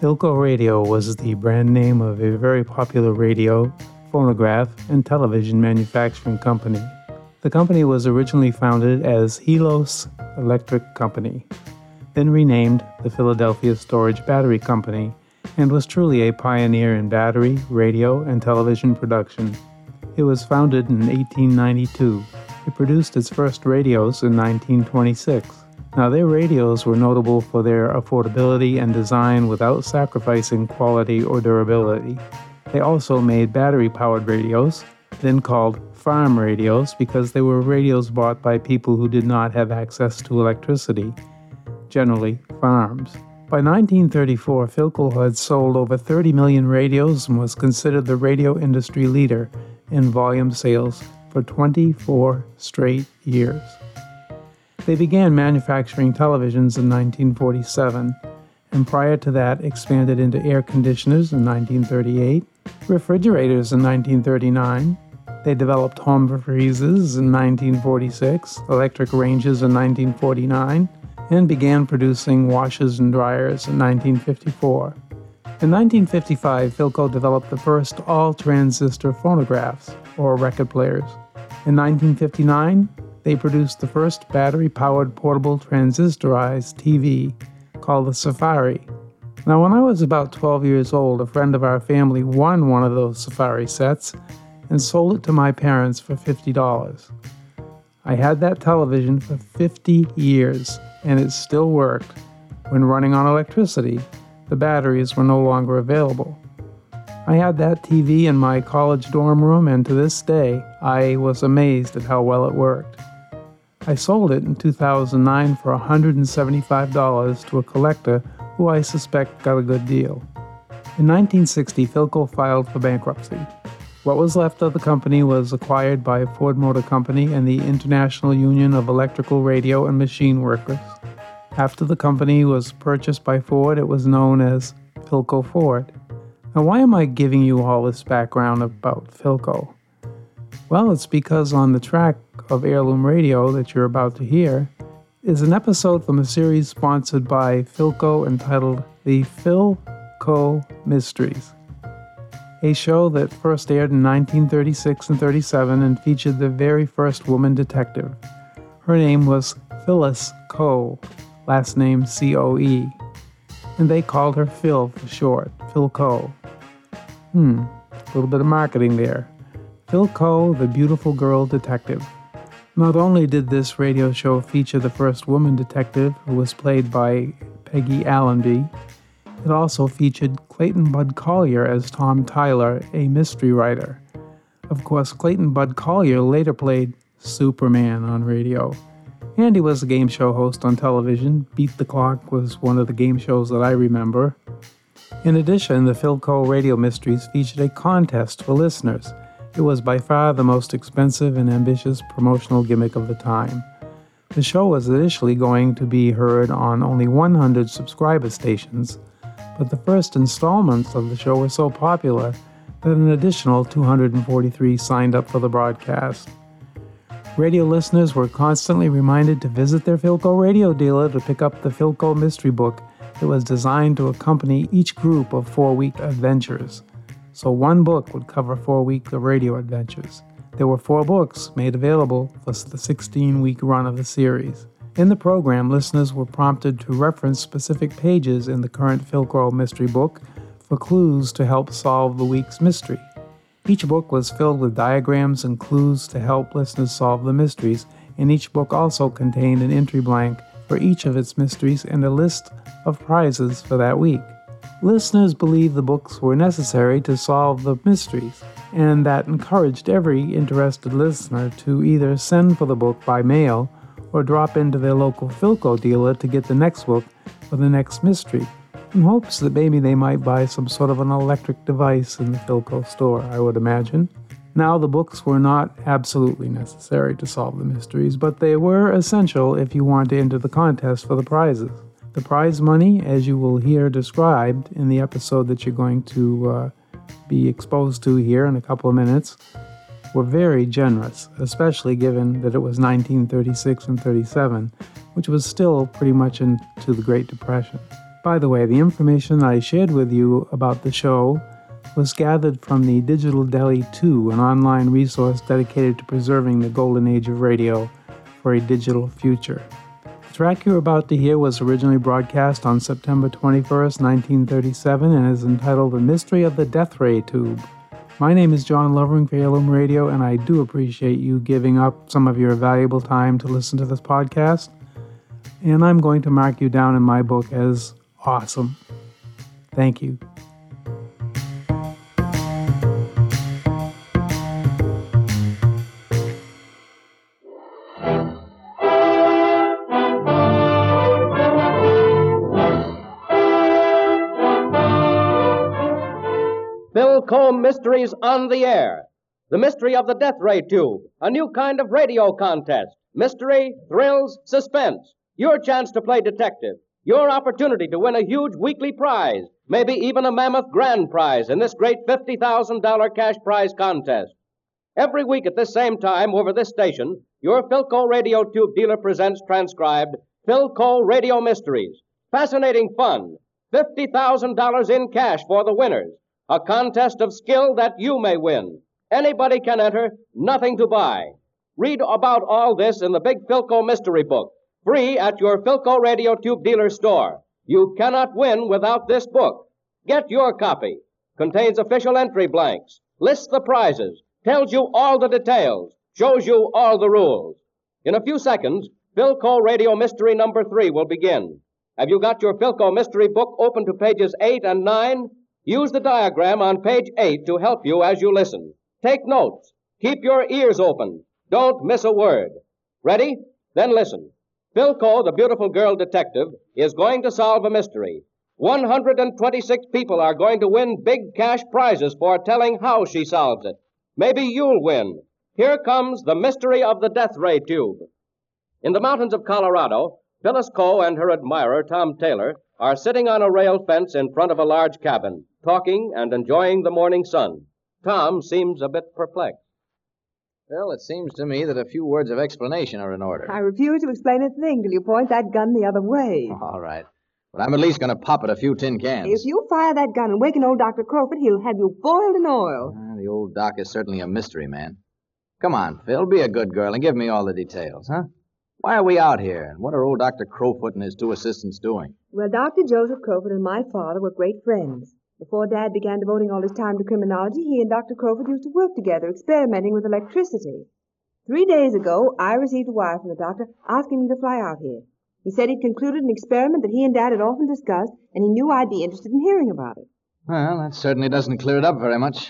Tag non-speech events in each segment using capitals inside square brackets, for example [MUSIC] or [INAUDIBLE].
Philco Radio was the brand name of a very popular radio, phonograph, and television manufacturing company. The company was originally founded as Helios Electric Company, then renamed the Philadelphia Storage Battery Company, and was truly a pioneer in battery, radio, and television production. It was founded in 1892. It produced its first radios in 1926. Now, their radios were notable for their affordability and design without sacrificing quality or durability. They also made battery powered radios, then called farm radios because they were radios bought by people who did not have access to electricity, generally farms. By 1934, Philco had sold over 30 million radios and was considered the radio industry leader in volume sales for 24 straight years. They began manufacturing televisions in 1947, and prior to that, expanded into air conditioners in 1938, refrigerators in 1939. They developed home freezers in 1946, electric ranges in 1949, and began producing washers and dryers in 1954. In 1955, Philco developed the first all transistor phonographs, or record players. In 1959, they produced the first battery powered portable transistorized TV called the Safari. Now, when I was about 12 years old, a friend of our family won one of those Safari sets and sold it to my parents for $50. I had that television for 50 years and it still worked. When running on electricity, the batteries were no longer available. I had that TV in my college dorm room, and to this day, I was amazed at how well it worked. I sold it in 2009 for $175 to a collector who I suspect got a good deal. In 1960, Philco filed for bankruptcy. What was left of the company was acquired by Ford Motor Company and the International Union of Electrical Radio and Machine Workers. After the company was purchased by Ford, it was known as Philco Ford. Now, why am I giving you all this background about Philco? Well, it's because on the track of Heirloom Radio that you're about to hear is an episode from a series sponsored by Philco entitled The Philco Mysteries, a show that first aired in 1936 and 37 and featured the very first woman detective. Her name was Phyllis Coe, last name C O E, and they called her Phil for short, Philco. Hmm, a little bit of marketing there. Philco, the beautiful girl detective. Not only did this radio show feature the first woman detective, who was played by Peggy Allenby, it also featured Clayton Bud Collier as Tom Tyler, a mystery writer. Of course, Clayton Bud Collier later played Superman on radio. And he was a game show host on television. Beat the Clock was one of the game shows that I remember. In addition, the Philco Radio Mysteries featured a contest for listeners. It was by far the most expensive and ambitious promotional gimmick of the time. The show was initially going to be heard on only 100 subscriber stations, but the first installments of the show were so popular that an additional 243 signed up for the broadcast. Radio listeners were constantly reminded to visit their Philco radio dealer to pick up the Philco mystery book that was designed to accompany each group of four week adventures so one book would cover four weeks of radio adventures. There were four books made available for the 16 week run of the series. In the program, listeners were prompted to reference specific pages in the current Philco mystery book for clues to help solve the week's mystery. Each book was filled with diagrams and clues to help listeners solve the mysteries, and each book also contained an entry blank for each of its mysteries and a list of prizes for that week. Listeners believed the books were necessary to solve the mysteries, and that encouraged every interested listener to either send for the book by mail or drop into their local Philco dealer to get the next book for the next mystery, in hopes that maybe they might buy some sort of an electric device in the Philco store, I would imagine. Now, the books were not absolutely necessary to solve the mysteries, but they were essential if you wanted to enter the contest for the prizes. The prize money, as you will hear described in the episode that you're going to uh, be exposed to here in a couple of minutes, were very generous, especially given that it was 1936 and 37, which was still pretty much into the Great Depression. By the way, the information I shared with you about the show was gathered from the Digital Deli 2, an online resource dedicated to preserving the golden age of radio for a digital future. Track you're about to hear was originally broadcast on September 21st, 1937, and is entitled The Mystery of the Death Ray Tube. My name is John Lovering for Heirloom Radio, and I do appreciate you giving up some of your valuable time to listen to this podcast. And I'm going to mark you down in my book as awesome. Thank you. Philco Mysteries on the air. The mystery of the death ray tube. A new kind of radio contest. Mystery, thrills, suspense. Your chance to play detective. Your opportunity to win a huge weekly prize, maybe even a mammoth grand prize in this great $50,000 cash prize contest. Every week at this same time over this station, your Philco Radio Tube dealer presents transcribed Philco Radio Mysteries. Fascinating fun. $50,000 in cash for the winners. A contest of skill that you may win. Anybody can enter, nothing to buy. Read about all this in the big Philco mystery book. Free at your Philco Radio Tube dealer store. You cannot win without this book. Get your copy. Contains official entry blanks, lists the prizes, tells you all the details, shows you all the rules. In a few seconds, Philco Radio Mystery number three will begin. Have you got your Philco Mystery book open to pages eight and nine? Use the diagram on page eight to help you as you listen. Take notes. Keep your ears open. Don't miss a word. Ready? Then listen. Philco, the beautiful girl detective, is going to solve a mystery. 126 people are going to win big cash prizes for telling how she solves it. Maybe you'll win. Here comes the mystery of the death ray tube. In the mountains of Colorado, Phyllis Coe and her admirer, Tom Taylor, are sitting on a rail fence in front of a large cabin, talking and enjoying the morning sun. Tom seems a bit perplexed. Well, it seems to me that a few words of explanation are in order. I refuse to explain a thing till you point that gun the other way. [LAUGHS] All right. But I'm at least going to pop it a few tin cans. If you fire that gun and waken old Dr. Crowfoot, he'll have you boiled in oil. Ah, the old doc is certainly a mystery man. Come on, Phil, be a good girl and give me all the details, huh? Why are we out here, and what are old Dr. Crowfoot and his two assistants doing? Well, Dr. Joseph Crowfoot and my father were great friends. Before Dad began devoting all his time to criminology, he and Dr. Crowfoot used to work together, experimenting with electricity. Three days ago, I received a wire from the doctor asking me to fly out here. He said he'd concluded an experiment that he and Dad had often discussed, and he knew I'd be interested in hearing about it. Well, that certainly doesn't clear it up very much.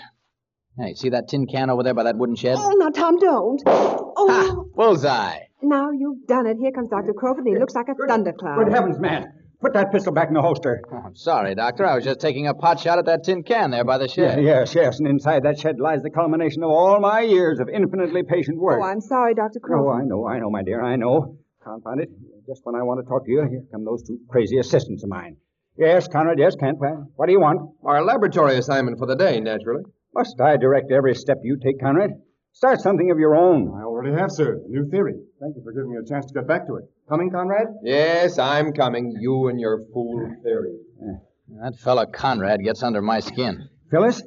Hey, see that tin can over there by that wooden shed? Oh, now, Tom, don't. Oh, Ha! Bullseye! Now you've done it. Here comes Dr. Crowfoot, and he looks like a thundercloud. Good heavens, man. Put that pistol back in the holster. Oh, I'm sorry, Doctor. I was just taking a pot shot at that tin can there by the Yeah, shed. yes, yes. And inside that shed lies the culmination of all my years of infinitely patient work. Oh, I'm sorry, Dr. Crowfoot. Oh, I know, I know, my dear, I know. Confound it. Just when I want to talk to you, here come those two crazy assistants of mine. Yes, Conrad, yes, Kent. Well, what do you want? Our laboratory assignment for the day, naturally. Must I direct every step you take, Conrad? Start something of your own. I already have, sir. A new theory. Thank you for giving me a chance to get back to it. Coming, Conrad? Yes, I'm coming. You and your fool theory. Eh. That fellow Conrad gets under my skin. Phyllis,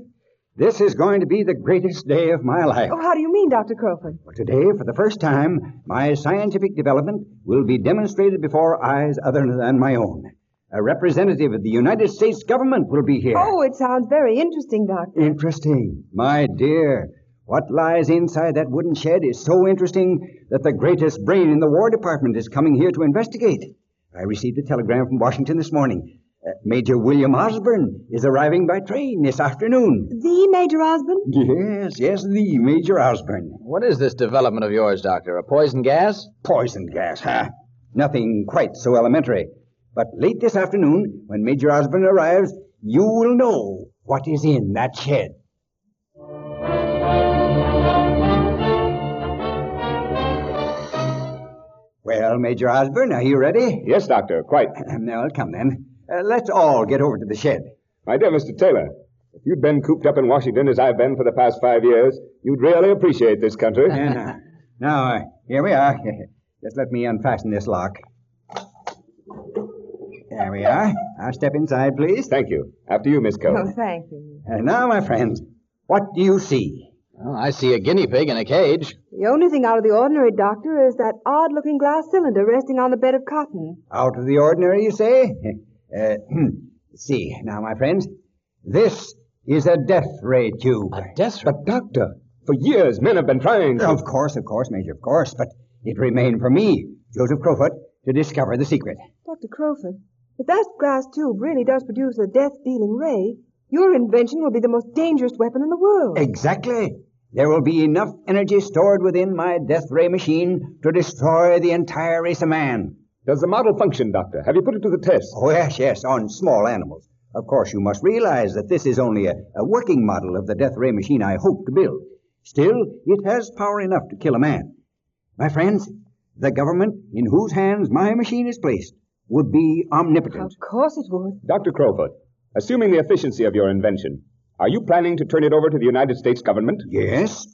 this is going to be the greatest day of my life. Oh, how do you mean, Dr. Crowfoot? For today, for the first time, my scientific development will be demonstrated before eyes other than my own. A representative of the United States government will be here. Oh, it sounds very interesting, Doctor. Interesting. My dear, what lies inside that wooden shed is so interesting that the greatest brain in the War Department is coming here to investigate. I received a telegram from Washington this morning. Uh, Major William Osborne is arriving by train this afternoon. The Major Osborne? Yes, yes, the Major Osborne. What is this development of yours, Doctor? A poison gas? Poison gas, huh? Nothing quite so elementary. But late this afternoon, when Major Osborne arrives, you will know what is in that shed. Well, Major Osborne, are you ready? Yes, Doctor, quite. [CLEARS THROAT] now, come then. Uh, let's all get over to the shed. My dear Mr. Taylor, if you'd been cooped up in Washington as I've been for the past five years, you'd really appreciate this country. [LAUGHS] And, uh, now, uh, here we are. [LAUGHS] Just let me unfasten this lock. There we are. Now step inside, please. Thank you. After you, Miss Coe. Oh, thank you. And now, my friends, what do you see? Well, I see a guinea pig in a cage. The only thing out of the ordinary, Doctor, is that odd-looking glass cylinder resting on the bed of cotton. Out of the ordinary, you say? [LAUGHS] Uh, see, now, my friends, this is a death ray tube. A death ray? But, Doctor, for years men have been trying to... Of course, of course, Major, of course, but it remained for me, Joseph Crowfoot, to discover the secret. Dr. Crowfoot, if that glass tube really does produce a death-dealing ray, your invention will be the most dangerous weapon in the world. Exactly. There will be enough energy stored within my death ray machine to destroy the entire race of man. Does the model function, Doctor? Have you put it to the test? Oh, yes, yes, on small animals. Of course, you must realize that this is only a, a working model of the death ray machine I hope to build. Still, it has power enough to kill a man. My friends, the government in whose hands my machine is placed would be omnipotent. Of course it would. Dr. Crowfoot, assuming the efficiency of your invention, are you planning to turn it over to the United States government? Yes?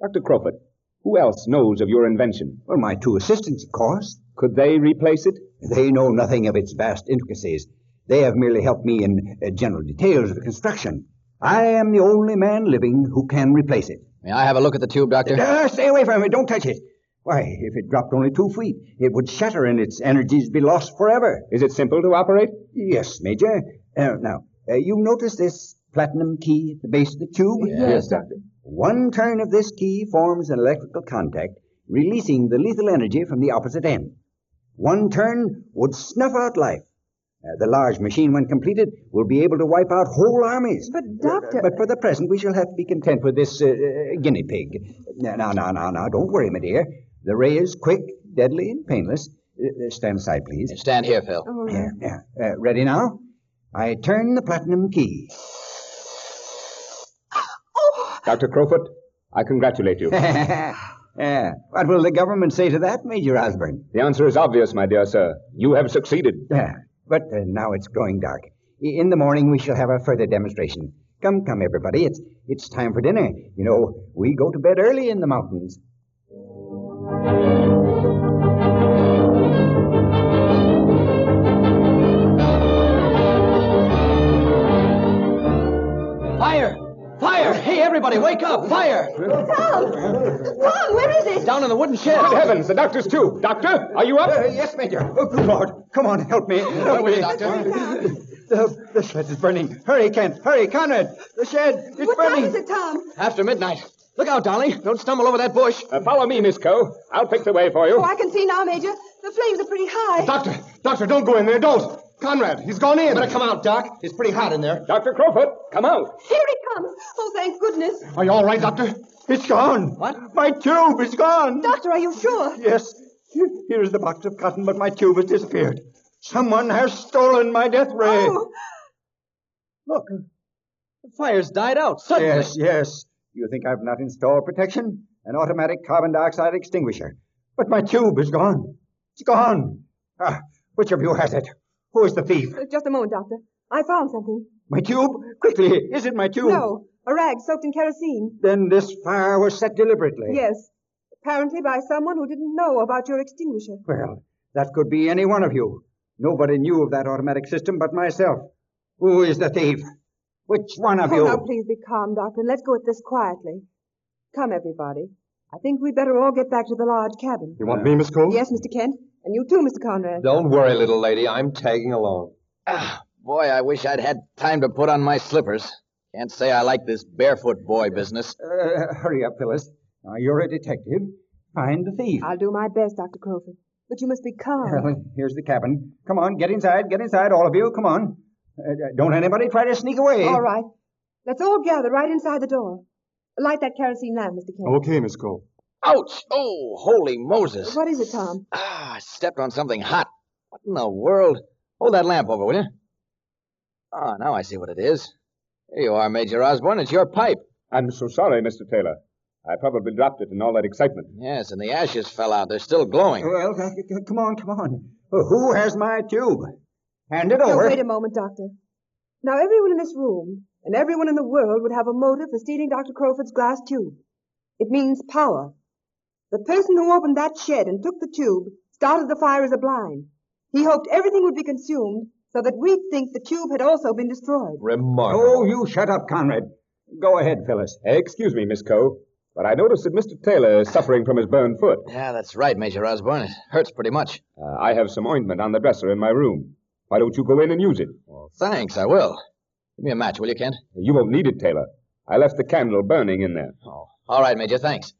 Dr. Crowfoot, who else knows of your invention? Well, my two assistants, of course. Could they replace it? They know nothing of its vast intricacies. They have merely helped me in uh, general details of the construction. I am the only man living who can replace it. May I have a look at the tube, Doctor? Uh, stay away from it. Don't touch it. Why, if it dropped only two feet, it would shatter and its energies be lost forever. Is it simple to operate? Yes, Major. Uh, now, uh, you notice this platinum key at the base of the tube? Yes, Doctor. One turn of this key forms an electrical contact, releasing the lethal energy from the opposite end. One turn would snuff out life. Uh, the large machine, when completed, will be able to wipe out whole armies. But, Doctor... But for the present, we shall have to be content with this uh, uh, guinea pig. Now, now, now, now, now, don't worry, my dear. The ray is quick, deadly, and painless. Uh, uh, stand aside, please. Stand here, Phil. Oh, Yeah, yeah. Uh, ready now? I turn the platinum key. [GASPS] Oh. Dr. Crowfoot, I congratulate you. yeah. [LAUGHS] What will the government say to that, Major Osborne? the answer is obvious, my dear sir. You have succeeded. Yeah. But uh, now it's growing dark. In the morning, we shall have a further demonstration. Come, come, everybody. It's it's time for dinner. You know, we go to bed early in the mountains. Fire! Fire! Hey, everybody, wake up! Fire! Tom! Tom, where is it? Down in the wooden shed. Good heavens, the doctor's too. Doctor, are you up? Uh, yes, Major. Oh, good Lord. Come on, help me. Help with me. you, Doctor. The, the shed is burning. Hurry, Kent. Hurry, Conrad. The shed. It's burning. What time is it, Tom? After midnight. Look out, Dolly. Don't stumble over that bush. Uh, follow me, Miss Coe. I'll pick the way for you. Oh, I can see now, Major. The flames are pretty high. Doctor, doctor, don't go in there, don't. Conrad, he's gone in. Better come out, Doc. It's pretty hot in there. Dr. Crowfoot, come out. Here he comes. Oh, thank goodness. Are you all right, Doctor? It's gone. What? My tube is gone. Doctor, are you sure? Yes. Here's the box of cotton, but my tube has disappeared. Someone has stolen my death ray. Oh, Look. The fire's died out suddenly. Yes, yes. You think I've not installed protection? An automatic carbon dioxide extinguisher. But my tube is gone. It's gone. Ah, which of you has it? Who is the thief? uh, just a moment, Doctor. I found something. My tube? Quickly, is it my tube? No, a rag soaked in kerosene. Then this fire was set deliberately. Yes. Apparently by someone who didn't know about your extinguisher. Well, that could be any one of you. Nobody knew of that automatic system but myself. Who is the thief? Which one of oh, you? now please be calm, Doctor, and let's go at this quietly. Come, everybody. I think we'd better all get back to the large cabin. You want me, Miss Coe? Yes, Mr. Kent. And you too, Mr. Conrad. Don't worry, little lady. I'm tagging along. Ah, boy, I wish I'd had time to put on my slippers. Can't say I like this barefoot boy business. Uh, hurry up, Phyllis. Now, you're a detective. Find the thief. I'll do my best, Dr. Crowfoot. But you must be calm. Well, here's the cabin. Come on, get inside. Get inside, all of you. Come on. Uh, don't anybody try to sneak away. All right. Let's all gather right inside the door. Light that kerosene lamp, Mr. Kent. Okay, Miss Coe. Ouch! Oh, holy Moses. What is it, Tom? Ah, I stepped on something hot. What in the world? Hold that lamp over, will you? Ah, now I see what it is. Here you are, Major Osborne. It's your pipe. I'm so sorry, Mr. Taylor. I probably dropped it in all that excitement. Yes, and the ashes fell out. They're still glowing. Well, c- c- come on, come on. Who has my tube? Hand it Now, over. wait a moment, Doctor. Now, everyone in this room and everyone in the world would have a motive for stealing Dr. Crowfoot's glass tube. It means power. The person who opened that shed and took the tube started the fire as a blind. He hoped everything would be consumed so that we'd think the tube had also been destroyed. Remarkable. Oh, you shut up, Conrad. Go ahead, Phyllis. Excuse me, Miss Coe, but I noticed that Mr. Taylor is suffering from his burned foot. Yeah, that's right, Major Osborne. It hurts pretty much. Uh, I have some ointment on the dresser in my room. Why don't you go in and use it? Well, thanks, I will. Give me a match, will you, Kent? You won't need it, Taylor. I left the candle burning in there. Oh, all right, Major, thanks.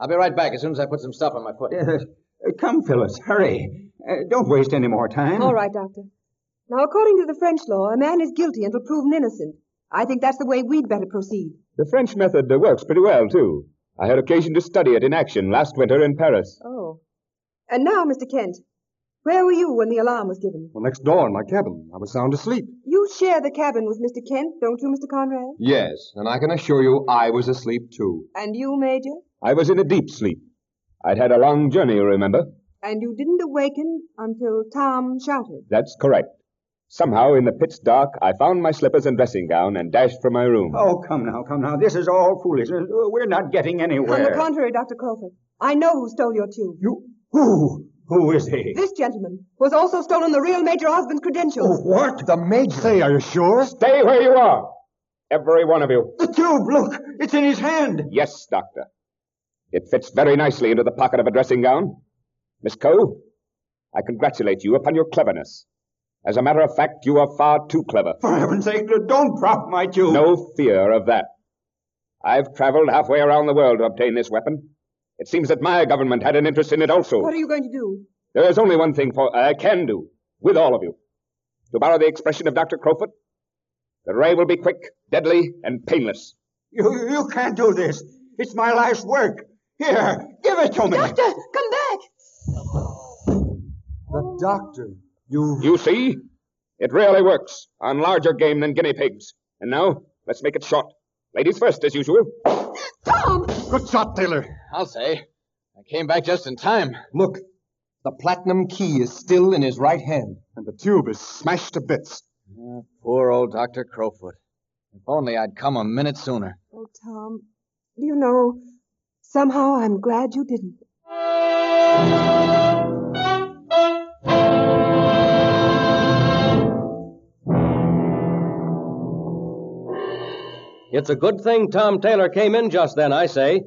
I'll be right back as soon as I put some stuff on my foot. Uh, come, Phyllis, hurry. Uh, don't waste any more time. All right, Doctor. Now, according to the French law, a man is guilty until proven innocent. I think that's the way we'd better proceed. The French method uh, works pretty well, too. I had occasion to study it in action last winter in Paris. Oh. And now, Mr. Kent, where were you when the alarm was given? Well, next door in my cabin. I was sound asleep. You share the cabin with Mr. Kent, don't you, Mr. Conrad? Yes, and I can assure you I was asleep too. And you, Major? I was in a deep sleep. I'd had a long journey, you remember? And you didn't awaken until Tom shouted. That's correct. Somehow, in the pitch dark, I found my slippers and dressing gown and dashed from my room. Oh, come now, come now. This is all foolishness. Uh, we're not getting anywhere. On the contrary, Dr. Crowfoot, I know who stole your tube. You. Who? Who is he? This gentleman was also stolen the real Major Osborne's credentials. Oh, what? The major. Say, are you sure? Stay where you are. Every one of you. The tube, look. It's in his hand. Yes, Doctor. It fits very nicely into the pocket of a dressing gown. Miss Coe, I congratulate you upon your cleverness. As a matter of fact, you are far too clever. For heaven's sake, don't drop my tube. No fear of that. I've traveled halfway around the world to obtain this weapon. It seems that my government had an interest in it also. What are you going to do? There is only one thing for I can do with all of you. To borrow the expression of Dr. Crowfoot, the ray will be quick, deadly, and painless. You, you can't do this. It's my life's work. Here, give it to me. Doctor, come back! The doctor. You. You see? It really works on larger game than guinea pigs. And now, let's make it short. Ladies first, as usual. Tom! Good shot, Taylor. I'll say. I came back just in time. Look, the platinum key is still in his right hand, and the tube is smashed to bits. Poor old Dr. Crowfoot. If only I'd come a minute sooner. Oh, Tom, do you know, somehow I'm glad you didn't. It's a good thing Tom Taylor came in just then, I say.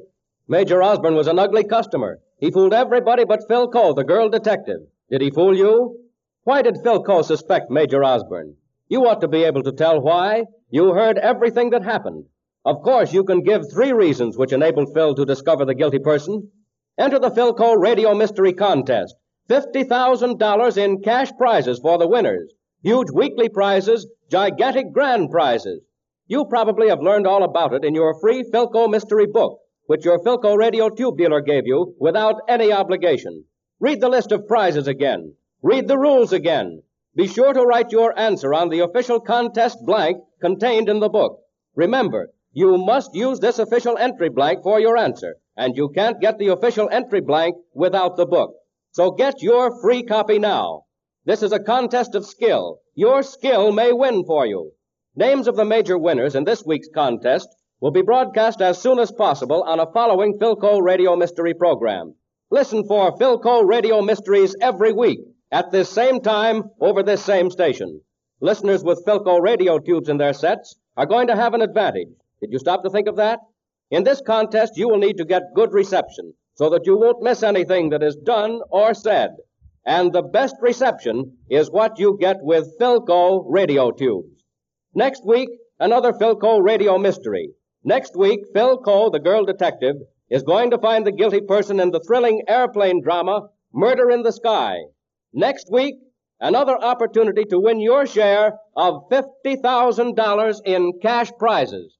Major Osborne was an ugly customer. He fooled everybody but Phil Coe, the girl detective. Did he fool you? Why did Phil Coe suspect Major Osborne? You ought to be able to tell why. You heard everything that happened. Of course, you can give three reasons which enabled Phil to discover the guilty person. Enter the Philco Radio Mystery Contest. $50,000 in cash prizes for the winners. Huge weekly prizes, gigantic grand prizes. You probably have learned all about it in your free Philco Mystery Book, which your Philco radio tube dealer gave you without any obligation. Read the list of prizes again. Read the rules again. Be sure to write your answer on the official contest blank contained in the book. Remember, you must use this official entry blank for your answer, and you can't get the official entry blank without the book. So get your free copy now. This is a contest of skill. Your skill may win for you. Names of the major winners in this week's contest will be broadcast as soon as possible on a following Philco Radio Mystery program. Listen for Philco Radio Mysteries every week at this same time over this same station. Listeners with Philco radio tubes in their sets are going to have an advantage. Did you stop to think of that? In this contest, you will need to get good reception so that you won't miss anything that is done or said. And the best reception is what you get with Philco radio tubes. Next week, another Philco radio mystery. Next week, Philco, the girl detective, is going to find the guilty person in the thrilling airplane drama, Murder in the Sky. Next week, another opportunity to win your share of $50,000 in cash prizes.